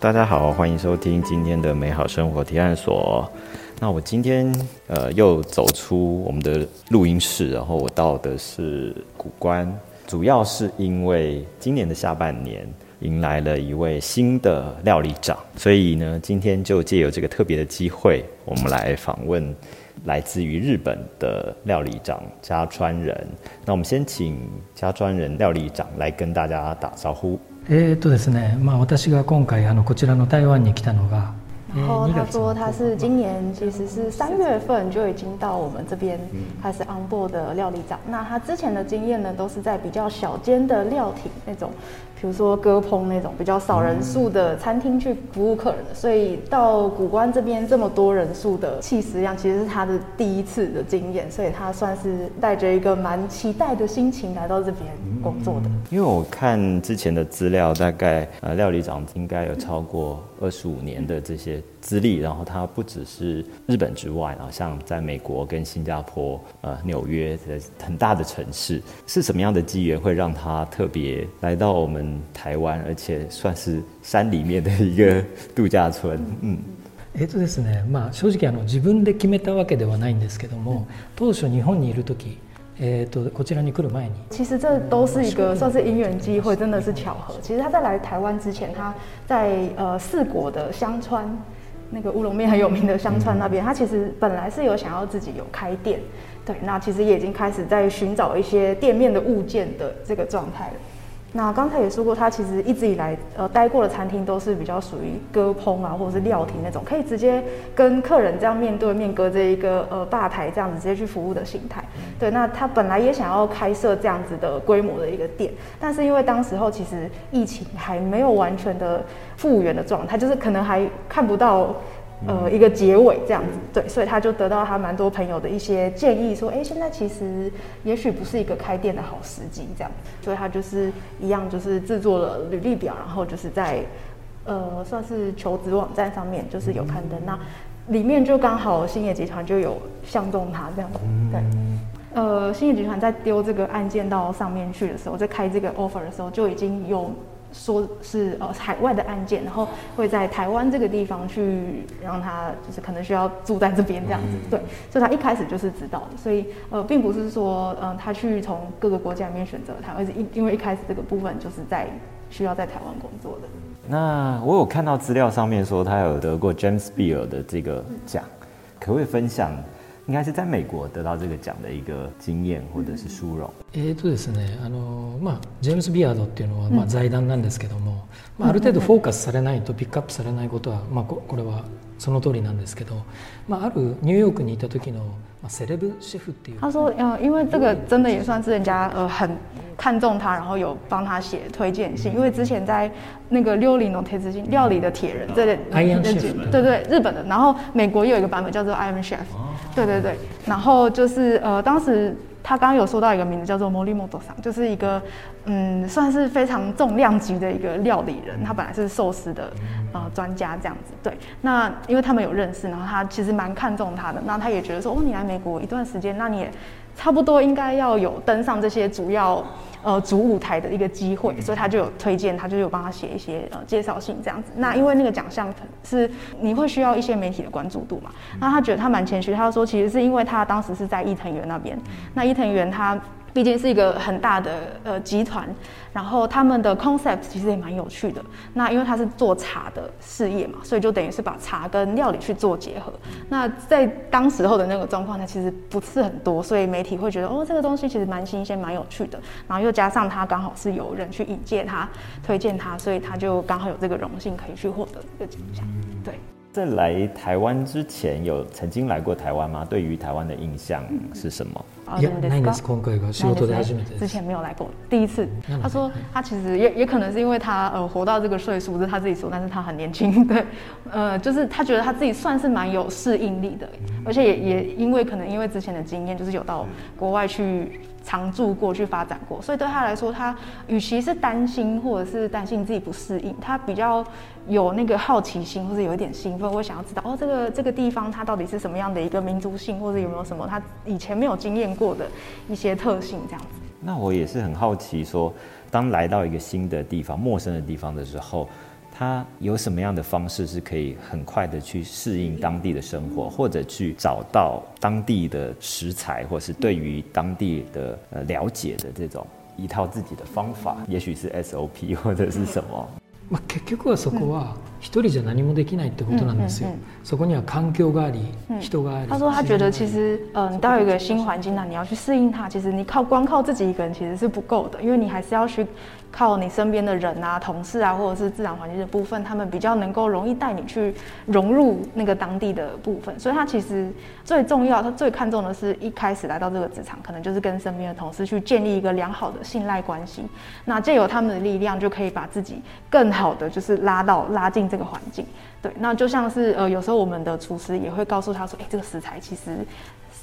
大家好，欢迎收听今天的美好生活提案所。那我今天呃又走出我们的录音室，然后我到的是古关，主要是因为今年的下半年迎来了一位新的料理长，所以呢，今天就借由这个特别的机会，我们来访问来自于日本的料理长加川人。那我们先请加川人料理长来跟大家打招呼。えーとですね、まあ私が今回あのこちらの台湾に来たのが、然后他说他是今年其实是三月份就已经到我们这边开始 on board 的料理长。那他之前的经验呢，都是在比较小间的料亭那种， 比如说割烹那种比较少人数的餐厅去服务客人的。所以到古关这边这么多人数的气食量，其实是他的第一次的经验，所以他算是带着一个蛮期待的心情来到这边工作的。因为我看之前的资料，大概呃料理长应该有超过二十五年的这些资历，然后他不只是日本之外，然后像在美国跟新加坡、呃纽约的很大的城市，是什么样的机缘会让他特别来到我们台湾，而且算是山里面的一个度假村？嗯，えーとですね、まあ正直あの自分で決めたわけではないんですけども、当初日本にいる時、えーとこちらに来る前に。其实这都是一个算是因缘机会，真的是巧合。其实他在来台湾之前，他在呃四国的香川 那个乌龙面很有名的香川那边，他其实本来是有想要自己有开店，对，那其实也已经开始在寻找一些店面的物件的这个状态了。那刚才也说过，他其实一直以来呃待过的餐厅都是比较属于歌烹啊，或者是料亭那种，可以直接跟客人这样面对面隔着一个呃吧台这样子直接去服务的形态。对，那他本来也想要开设这样子的规模的一个店，但是因为当时候其实疫情还没有完全的复原的状态，就是可能还看不到。呃，一个结尾这样子，对，所以他就得到他蛮多朋友的一些建议，说，哎，现在其实也许不是一个开店的好时机，这样，所以他就是一样，就是制作了履历表，然后就是在呃，算是求职网站上面就是有刊登，那里面就刚好兴业集团就有相中他这样。子，对，呃，兴业集团在丢这个案件到上面去的时候，在开这个 offer 的时候就已经有。说是呃海外的案件，然后会在台湾这个地方去让他就是可能需要住在这边这样子，对，所以他一开始就是知道的，所以呃并不是说嗯、呃、他去从各个国家里面选择台湾，而是因因为一开始这个部分就是在需要在台湾工作的。那我有看到资料上面说他有得过 James Beard 的这个奖，可不可以分享？应该是在美国得到这个奖的一个经验或者是殊荣。えーとですね、あのまあジェームスビアードっていうのはまあ財団なんですけども、まあある程度フォーカスされないとピックアップされないことはまあここれはその通りなんですけど、まああるニューヨークにいた時のまあセレブシェフっていう。他说，呃，因为这个真的也算是人家呃很看重他，然后有帮他写推荐信，因为之前在那个六零农铁子信料理的铁人这类 Iron 那 Chef 对对日本的，然后美国也有一个版本叫做 Iron Chef， 对对对，然后就是呃当时。他刚刚有说到一个名字叫做 Morimoto 桑，就是一个嗯，算是非常重量级的一个料理人。他本来是寿司的呃专家这样子，对。那因为他们有认识，然后他其实蛮看重他的。那他也觉得说，哦，你来美国一段时间，那你也差不多应该要有登上这些主要呃主舞台的一个机会，所以他就有推荐，他就有帮他写一些呃介绍信这样子。那因为那个奖项是你会需要一些媒体的关注度嘛，那他觉得他蛮谦虚，他说其实是因为他当时是在伊藤园那边，那伊藤园他。毕竟是一个很大的呃集团，然后他们的 concept 其实也蛮有趣的。那因为他是做茶的事业嘛，所以就等于是把茶跟料理去做结合。那在当时候的那个状况呢，其实不是很多，所以媒体会觉得哦，这个东西其实蛮新鲜、蛮有趣的。然后又加上他刚好是有人去引荐他、推荐他，所以他就刚好有这个荣幸可以去获得这个奖项。对。在来台湾之前，有曾经来过台湾吗？对于台湾的印象是什么？いやないんです。今回が仕事で初めてです。之前没有来过，第一次。他说他其实也也可能是因为他呃活到这个岁数，这是他自己说，但是他很年轻，对，呃，就是他觉得他自己算是蛮有适应力的，而且也也因为可能因为之前的经验，就是有到国外去常住过去发展过，所以对他来说，他与其是担心或者是担心自己不适应，他比较 有那个好奇心，或者有一点兴奋，我想要知道哦，这个这个地方它到底是什么样的一个民族性，或者有没有什么他以前没有经验过的一些特性，这样子。那我也是很好奇，说当来到一个新的地方、陌生的地方的时候，他有什么样的方式是可以很快的去适应当地的生活，或者去找到当地的食材，或是对于当地的呃了解的这种一套自己的方法，也许是 SOP 或者是什么。まあ、結局はそこは一人じゃ何もできないってことなんですよ。そこには環境があり、人があり。他说他觉得其实，呃，你到一个新环境那你要去适应它，其实你靠光靠自己一个人其实是不够的，因为你还是要去。靠你身边的人啊、同事啊，或者是自然环境的部分，他们比较能够容易带你去融入那个当地的部分。所以他其实最重要，他最看重的是一开始来到这个职场，可能就是跟身边的同事去建立一个良好的信赖关系。那借由他们的力量，就可以把自己更好的就是拉到拉进 这个环境。对，那就像是呃，有时候我们的厨师也会告诉他说，哎，这个食材其实。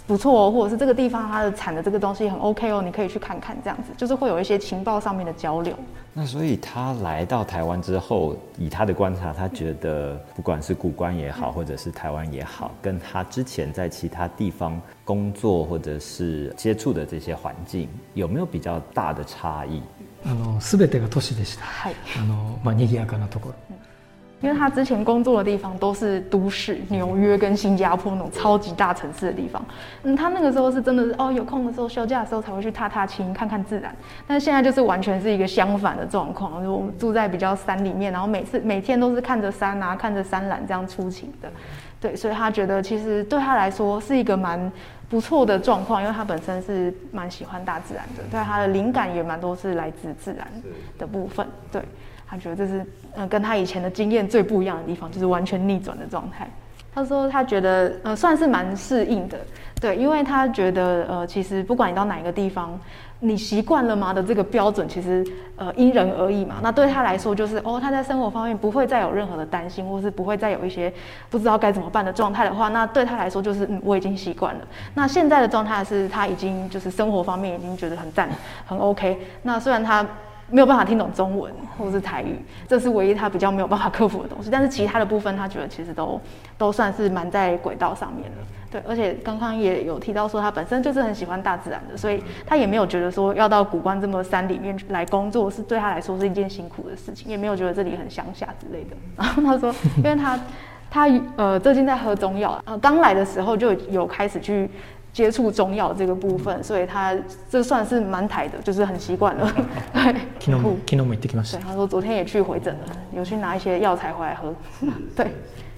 不错哦，或者是这个地方它的产的这个东西很 OK 哦，你可以去看看，这样子就是会有一些情报上面的交流。那所以他来到台湾之后，以他的观察，他觉得不管是古关也好，或者是台湾也好，跟他之前在其他地方工作或者是接触的这些环境，有没有比较大的差异？あの全てが都市でした。はい。あのまあ賑やかなところ。 因为他之前工作的地方都是都市，纽约跟新加坡那种超级大城市的地方。嗯，他那个时候是真的是哦，有空的时候休假的时候才会去踏踏青，看看自然。但现在就是完全是一个相反的状况，就我们住在比较山里面，然后每次每天都是看着山啊，看着山岚这样出勤的。对，所以他觉得其实对他来说是一个蛮不错的状况，因为他本身是蛮喜欢大自然的，对他的灵感也蛮多是来自自然的部分。对。他觉得这是，嗯，跟他以前的经验最不一样的地方，就是完全逆转的状态。他说他觉得，呃，算是蛮适应的，对，因为他觉得，呃，其实不管你到哪一个地方，你习惯了吗的这个标准，其实，呃，因人而异嘛。那对他来说，就是哦，他在生活方面不会再有任何的担心，或是不会再有一些不知道该怎么办的状态的话，那对他来说就是，嗯，我已经习惯了。那现在的状态是他已经就是生活方面已经觉得很赞，很 OK。那虽然他。没有办法听懂中文或是台语，这是唯一他比较没有办法克服的东西。但是其他的部分，他觉得其实都都算是蛮在轨道上面的。对，而且刚刚也有提到说，他本身就是很喜欢大自然的，所以他也没有觉得说要到古关这么山里面来工作是对他来说是一件辛苦的事情，也没有觉得这里很乡下之类的。然 后他说，因为他他呃最近在喝中药，呃刚来的时候就有开始去。接触中药这个部分，所以他这算是蛮台的，就是很习惯了。对，对，他说昨天也去回诊了，有去拿一些药材回来喝。对。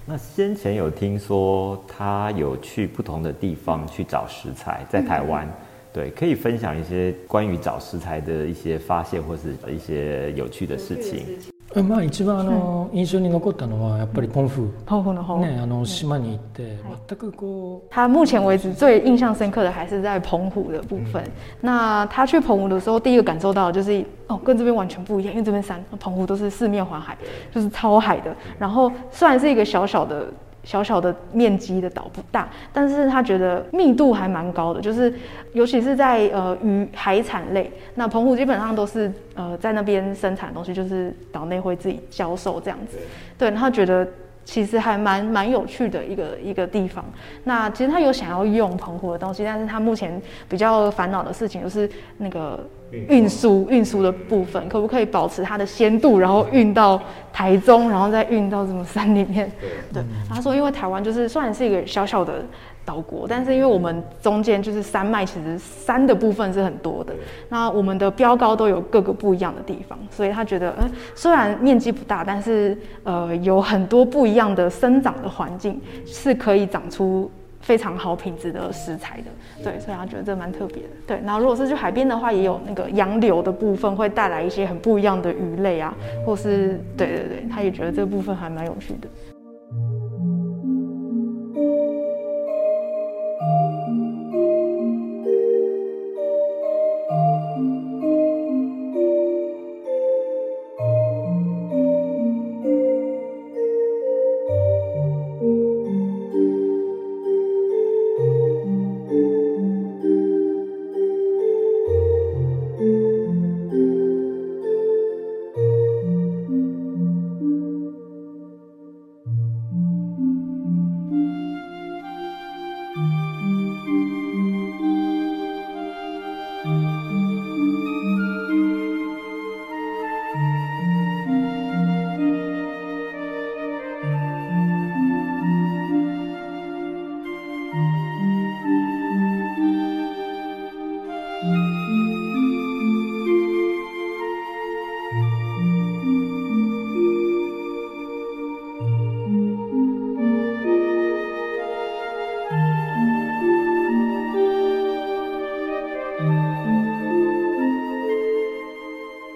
那先前有听说他有去不同的地方去找食材，在台湾，对，可以分享一些关于找食材的一些发现或是一些有趣的事情。まあ一番あの印象に残ったのはやっぱりポンフ。ポンフの方。ねあの島に行って全くこう。他目前为止最印象深刻的还是在澎湖的部分。那他去澎湖的时候，第一个感受到就是哦，跟这边完全不一样，因为这边山，澎湖都是四面环海，就是超海的。然后虽然是一个小小的。 小小的面积的岛不大，但是他觉得密度还蛮高的，就是尤其是在呃鱼海产类，那澎湖基本上都是呃在那边生产的东西，就是岛内会自己销售这样子，对，然后觉得。其实还蛮蛮有趣的一个一个地方。那其实他有想要用澎湖的东西，但是他目前比较烦恼的事情就是那个运输运输的部分，可不可以保持它的鲜度，然后运到台中，然后再运到什么山里面？对，他说因为台湾就是虽然是一个小小的。岛国，但是因为我们中间就是山脉，其实山的部分是很多的。那我们的标高都有各个不一样的地方，所以他觉得，嗯，虽然面积不大，但是呃，有很多不一样的生长的环境，是可以长出非常好品质的食材的。对，所以他觉得这蛮特别的。对，然后如果是去海边的话，也有那个洋流的部分，会带来一些很不一样的鱼类啊，或是对对对，他也觉得这部分还蛮有趣的。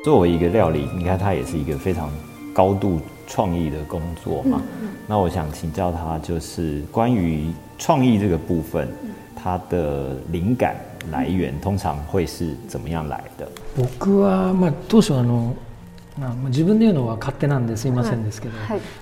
作为一个料理，你看它也是一个非常高度创意的工作嘛。那我想请教他，就是关于创意这个部分，它的灵感来源通常会是怎么样来的？僕はまあ当初あの。まあ、自分で言うのは勝手なんですいませんですけど、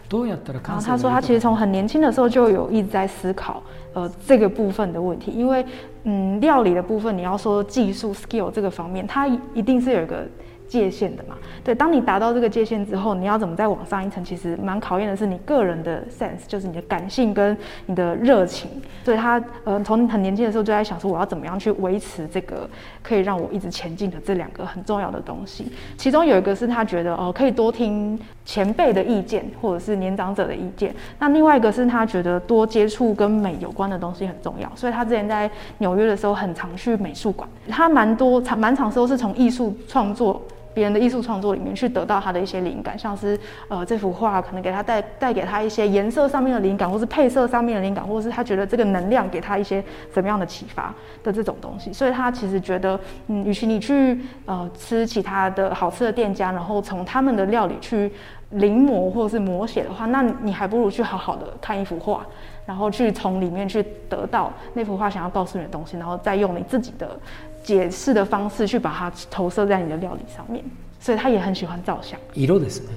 どうやったら然后他说他其实从很年轻的时候就有一直在思考呃这个部分的问题，因为嗯料理的部分你要说技术 skill 这个方面，它一定是有一个。 界限的嘛，对，当你达到这个界限之后，你要怎么再往上一层？其实蛮考验的是你个人的 sense，就是你的感性跟你的热情。所以他呃从很年轻的时候就在想说，我要怎么样去维持这个可以让我一直前进的这两个很重要的东西。其中有一个是他觉得哦可以多听前辈的意见或者是年长者的意见，那另外一个是他觉得多接触跟美有关的东西很重要。所以他之前在纽约的时候很常去美术馆，他蛮多长蛮长时候是从艺术创作。别人的艺术创作里面去得到他的一些灵感，像是呃这幅画可能给他带带给他一些颜色上面的灵感，或是配色上面的灵感，或者是他觉得这个能量给他一些什么样的启发的这种东西。所以他其实觉得，嗯，与其你去呃吃其他的好吃的店家，然后从他们的料理去临摹或者是摹写的话，那你还不如去好好的看一幅画，然后去从里面去得到那幅画想要告诉你的东西，然后再用你自己的。解释的方式去把它投射在你的料理上面，所以他也很喜欢照相。色ですね。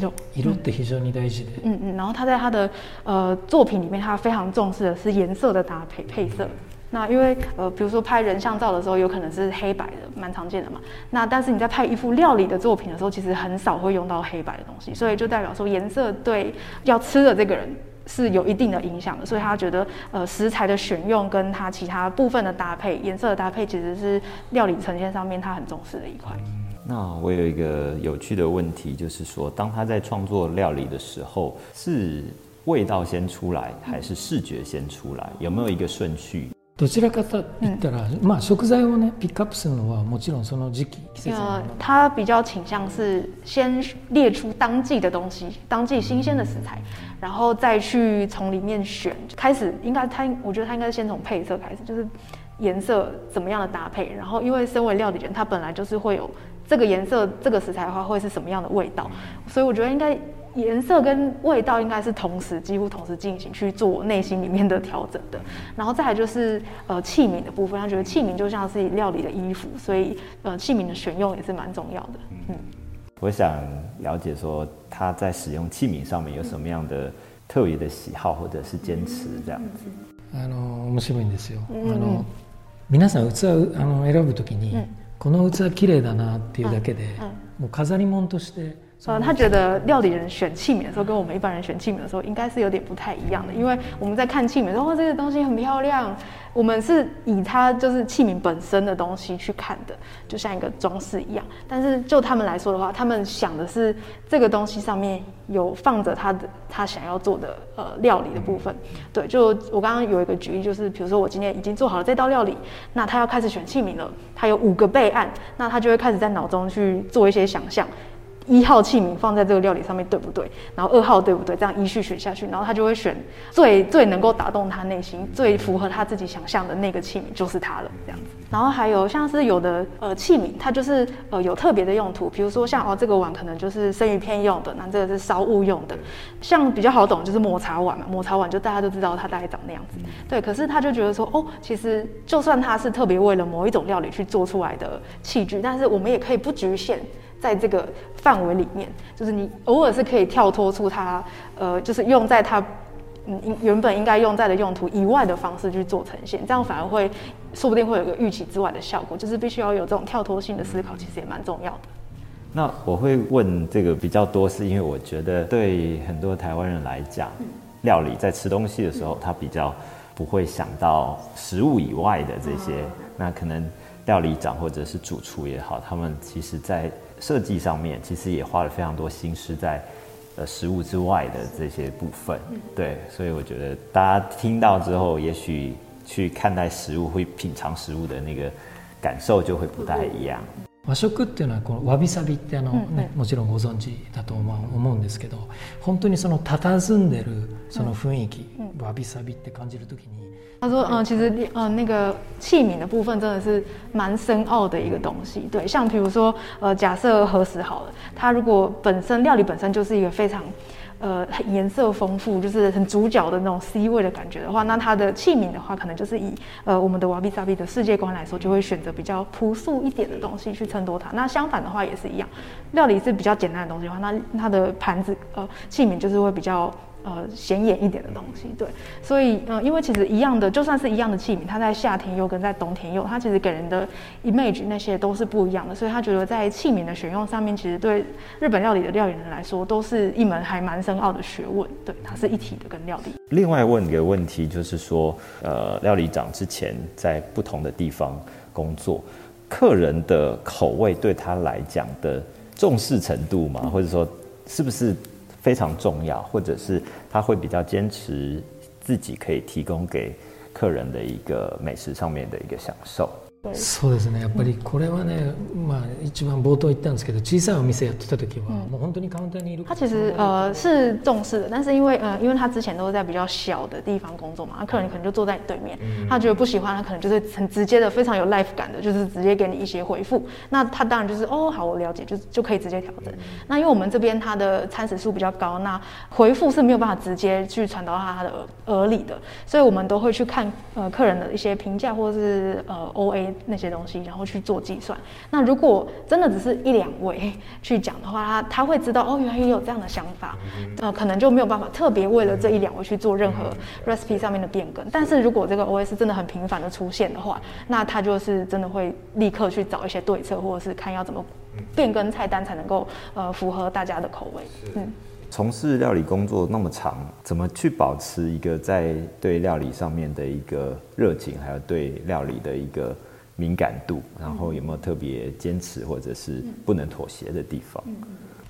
色。色って非常に大事で。嗯嗯，然后他在他的呃作品里面，他非常重视的是颜色的搭配配色。那因为呃，比如说拍人像照的时候，有可能是黑白的，蛮常见的嘛。那但是你在拍一幅料理的作品的时候，其实很少会用到黑白的东西，所以就代表说颜色对要吃的这个人。 是有一定的影响的，所以他觉得，呃，食材的选用跟它其他部分的搭配、颜色的搭配，其实是料理呈现上面他很重视的一块。那我有一个有趣的问题，就是说，当他在创作料理的时候，是味道先出来，还是视觉先出来？有没有一个顺序？どちらかと言ったら、まあ食材をねピックアップするのはもちろんその時期季節呃，他比较倾向是先列出当季的东西，当季新鲜的食材，然后再去从里面选。开始应该他，我觉得他应该先从配色开始，就是颜色怎么样的搭配。然后因为身为料理人，他本来就是会有这个颜色、这个食材的话会是什么样的味道，所以我觉得应该。 颜色跟味道应该是同时，几乎同时进行去做内心里面的调整的。然后再来就是呃器皿的部分，他觉得器皿就像是料理的衣服，所以呃器皿的选用也是蛮重要的。嗯，我想了解说他在使用器皿上面有什么样的特别的喜好或者是坚持这样子。あの面白いんですよ。あの皆さん器あの選ぶときにこの器綺麗だなっていうだけで、もう飾り物として。 呃，他觉得料理人选器皿的时候，跟我们一般人选器皿的时候，应该是有点不太一样的。因为我们在看器皿，说哦，这个东西很漂亮，我们是以它就是器皿本身的东西去看的，就像一个装饰一样。但是就他们来说的话，他们想的是这个东西上面有放着他的他想要做的呃料理的部分。对，就我刚刚有一个举例，就是比如说我今天已经做好了这道料理，那他要开始选器皿了，他有五个备案，那他就会开始在脑中去做一些想象。一号器皿放在这个料理上面对不对？然后二号对不对？这样依序选下去，然后他就会选最最能够打动他内心、最符合他自己想象的那个器皿，就是它了。这样子。然后还有像是有的呃器皿，它就是呃有特别的用途，比如说像哦这个碗可能就是生鱼片用的，那这个是烧物用的。像比较好懂就是抹茶碗嘛，抹茶碗就大家都知道它大概长那样子。对，可是他就觉得说哦，其实就算它是特别为了某一种料理去做出来的器具，但是我们也可以不局限。在这个范围里面，就是你偶尔是可以跳脱出它，呃，就是用在它嗯原本应该用在的用途以外的方式去做呈现，这样反而会说不定会有个预期之外的效果。就是必须要有这种跳脱性的思考，其实也蛮重要的。那我会问这个比较多，是因为我觉得对很多台湾人来讲，料理在吃东西的时候，他比较不会想到食物以外的这些。那可能料理长或者是主厨也好，他们其实在设计上面其实也花了非常多心思在，呃，食物之外的这些部分，对，所以我觉得大家听到之后，也许去看待食物、会品尝食物的那个感受就会不太一样。和食っていうのはこのわびさびってあの、ねもちろんご存知だと思うんですけど本当にその佇んでるその雰囲気、わびさびって感じる時に。他说：“嗯，其实呃，那个器皿的部分真的是蛮深奥的一个东西。对，像比如说，呃，假设何时好了，它如果本身料理本身就是一个非常。”呃，颜色丰富，就是很主角的那种 C 位的感觉的话，那它的器皿的话，可能就是以呃我们的瓦比萨比的世界观来说，就会选择比较朴素一点的东西去衬托它。那相反的话也是一样，料理是比较简单的东西的话，那它的盘子呃器皿就是会比较。呃，显眼一点的东西，对，所以，呃，因为其实一样的，就算是一样的器皿，它在夏天用跟在冬天用，它其实给人的 image 那些都是不一样的，所以他觉得在器皿的选用上面，其实对日本料理的料理人来说，都是一门还蛮深奥的学问，对，它是一体的跟料理。另外问一个问题，就是说，呃，料理长之前在不同的地方工作，客人的口味对他来讲的重视程度嘛，或者说是不是？非常重要，或者是他会比较坚持自己可以提供给客人的一个美食上面的一个享受。そうですねやっぱりこれはね、まあ、一番冒頭言ったんですけど小さいお店やってた時は、もう本当にカウンターにいる他其实呃是重视的，但是因为呃因为他之前都是在比较小的地方工作嘛，客人可能就坐在你对面，他觉得不喜欢，他可能就是很直接的，非常有 life 感的，就是直接给你一些回复。那他当然就是哦好，我了解，就就可以直接调整。那因为我们这边他的餐食数比较高，那回复是没有办法直接去传到他他的耳里的，所以我们都会去看呃客人的一些评价或者是呃 O A。 那些东西，然后去做计算。那如果真的只是一两位 去讲的话，他他会知道哦，原来也有这样的想法，呃，可能就没有办法特别为了这一两位去做任何 recipe 上面的变更。但是如果这个 OS 真的很频繁的出现的话，那他就是真的会立刻去找一些对策，或者是看要怎么变更菜单才能够呃符合大家的口味。嗯，从事料理工作那么长，怎么去保持一个在对料理上面的一个热情，还有对料理的一个。敏感度，然后有没有特别坚持或者是不能妥协的地方？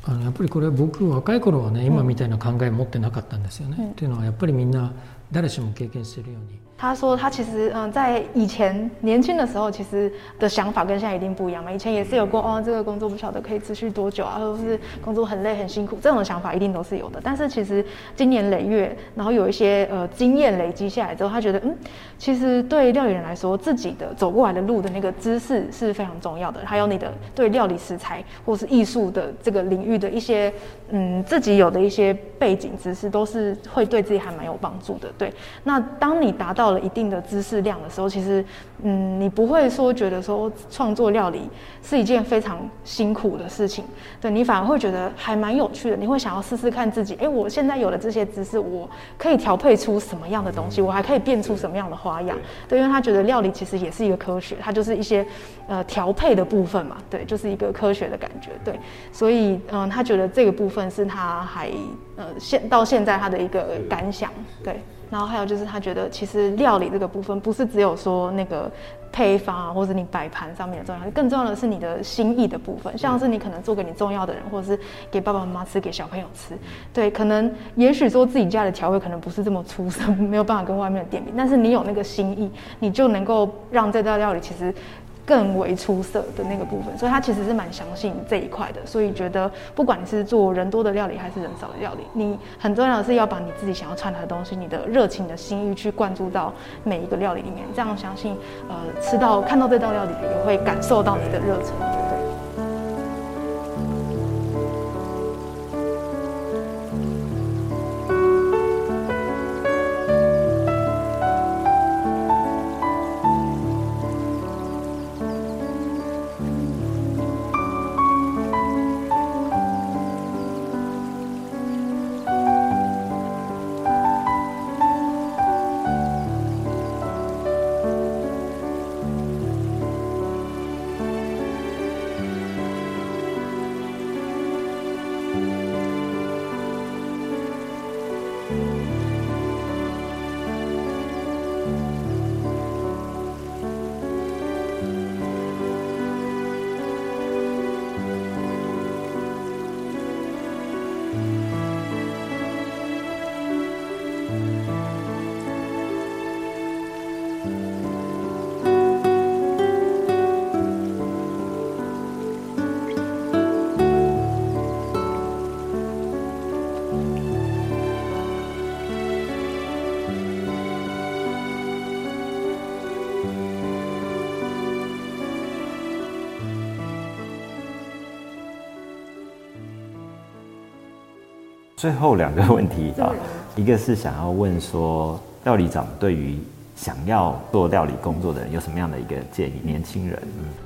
あのやっぱりこれは僕若い頃はね今みたいな考え持ってなかったんですよね。っていうのはやっぱりみんな誰しも経験してるように。他说，他其实嗯，在以前年轻的时候，其实的想法跟现在一定不一样嘛。以前也是有过哦，这个工作不晓得可以持续多久啊，或者是工作很累很辛苦，这种想法一定都是有的。但是其实经年累月，然后有一些呃经验累积下来之后，他觉得嗯，其实对料理人来说，自己的走过来的路的那个知识是非常重要的，还有你的对料理食材或是艺术的这个领域的一些嗯自己有的一些背景知识，都是会对自己还蛮有帮助的。对，那当你达到到了一定的知识量的时候，其实，嗯，你不会说觉得说创作料理是一件非常辛苦的事情，对你反而会觉得还蛮有趣的。你会想要试试看自己，哎，我现在有了这些知识，我可以调配出什么样的东西，我还可以变出什么样的花样。对，因为他觉得料理其实也是一个科学，它就是一些呃调配的部分嘛，对，就是一个科学的感觉，对。所以，嗯，他觉得这个部分是他还呃现到现在他的一个感想，对。然后还有就是，他觉得其实料理这个部分不是只有说那个配方啊，或者你摆盘上面的重要，更重要的是你的心意的部分。像是你可能做给你重要的人，或者是给爸爸妈妈吃，给小朋友吃。对，可能也许说自己家的调味可能不是这么出色，没有办法跟外面的店比，但是你有那个心意，你就能够让这道料理其实。更为出色的那个部分，所以他其实是蛮相信这一块的，所以觉得不管你是做人多的料理还是人少的料理，你很重要的是要把你自己想要传达的东西，你的热情的心意去灌注到每一个料理里面，这样相信，呃，吃到看到这道料理也会感受到你的热忱。最后两个问题啊，一个是想要问说，料理长对于想要做料理工作的人有什么样的一个建议？年轻人，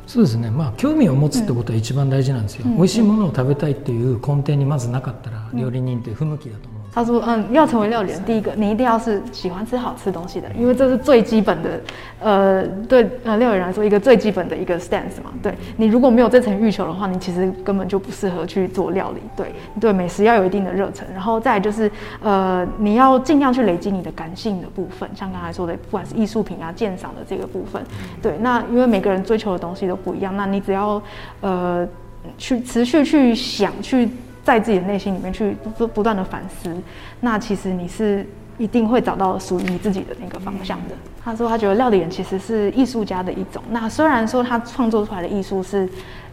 そうですね。まあ興味を持つってことは一番大事なんですよ。美味しいものを食べたいっていう根底にまずなかったら料理人って不向きだと思う。 他说：“嗯，要成为料理人，第一个你一定要是喜欢吃好吃东西的，因为这是最基本的，呃，对呃料理人来说一个最基本的一个 stance 嘛。对你如果没有这层欲求的话，你其实根本就不适合去做料理。对对，美食要有一定的热忱，然后再就是呃，你要尽量去累积你的感性的部分，像刚才说的，不管是艺术品啊、鉴赏的这个部分。对，那因为每个人追求的东西都不一样，那你只要呃去持续去想去。”在自己的内心里面去不不断的反思，那其实你是一定会找到属于你自己的那个方向的。他说他觉得料理人其实是艺术家的一种。那虽然说他创作出来的艺术是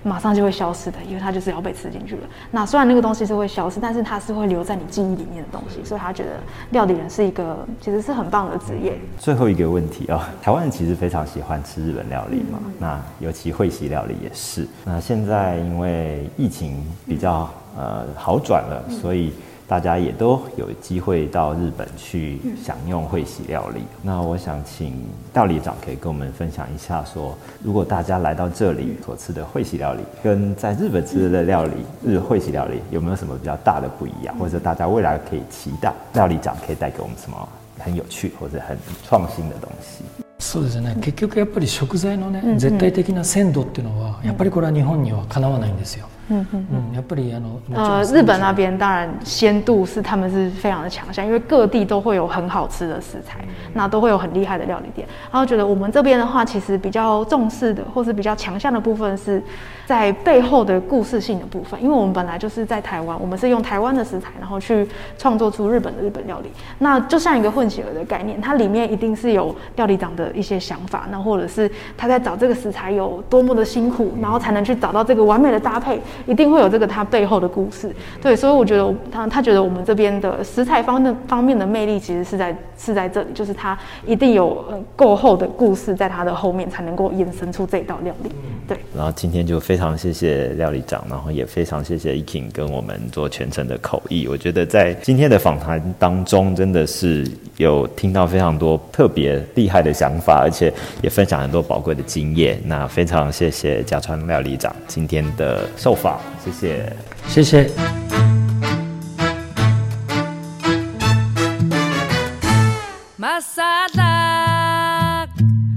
马上就会消失的，因为他就是要被吃进去了。那虽然那个东西是会消失，但是它是会留在你记忆里面的东西。所以他觉得料理人是一个其实是很棒的职业。最后一个问题啊，台湾人其实非常喜欢吃日本料理嘛，那尤其会席料理也是。那现在因为疫情比较。呃，好转了，所以大家也都有机会到日本去享用会席料理。那我想请料理长可以跟我们分享一下，说如果大家来到这里所吃的会席料理，跟在日本吃的料理日会席料理有没有什么比较大的不一样，或者大家未来可以期待料理长可以带给我们什么很有趣或者很创新的东西？そうですね。結局やっぱり食材のね、絶対的な鮮度っていうのはやっぱりこれは日本にはかなわないんですよ。 嗯嗯嗯，要不然呃，日本那边当然鲜度是他们是非常的强项，因为各地都会有很好吃的食材，那都会有很厉害的料理店。然后觉得我们这边的话，其实比较重视的或是比较强项的部分是在背后的故事性的部分，因为我们本来就是在台湾，我们是用台湾的食材，然后去创作出日本的日本料理。那就像一个混血儿的概念，它里面一定是有料理长的一些想法，那或者是他在找这个食材有多么的辛苦，然后才能去找到这个完美的搭配。一定会有这个它背后的故事，对，所以我觉得他他觉得我们这边的食材方的方面的魅力，其实是在是在这里，就是它一定有呃够厚的故事在它的后面，才能够衍生出这道料理。对。然后今天就非常谢谢料理长，然后也非常谢谢 Ekin 跟我们做全程的口译。我觉得在今天的访谈当中，真的是有听到非常多特别厉害的想法，而且也分享很多宝贵的经验。那非常谢谢甲川料理长今天的受访。谢谢，谢谢。Masadak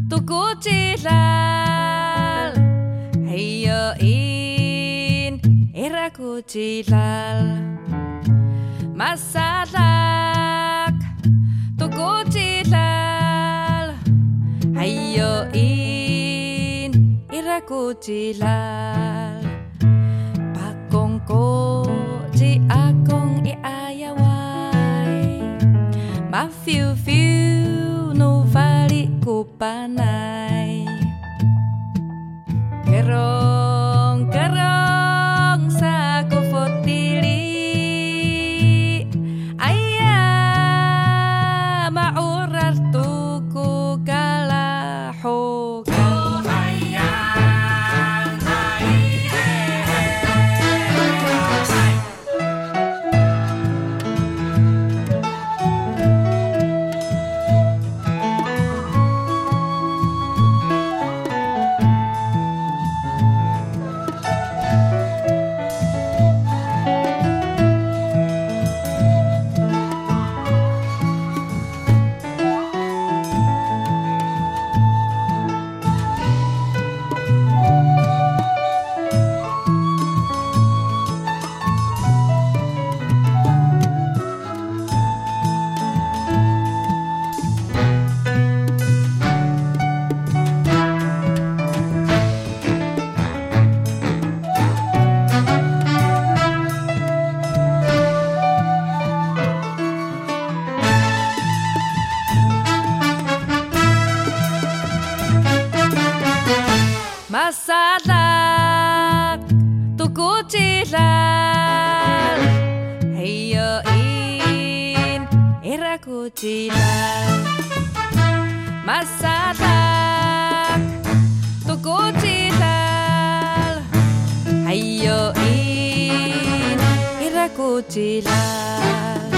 tuku cilal, heyo in aio in irakutsi lal pakong ko ti akong i ayawai ma fiu fiu, no vali kupanai pero dira Mazatak toko txital Aio in irrako txilal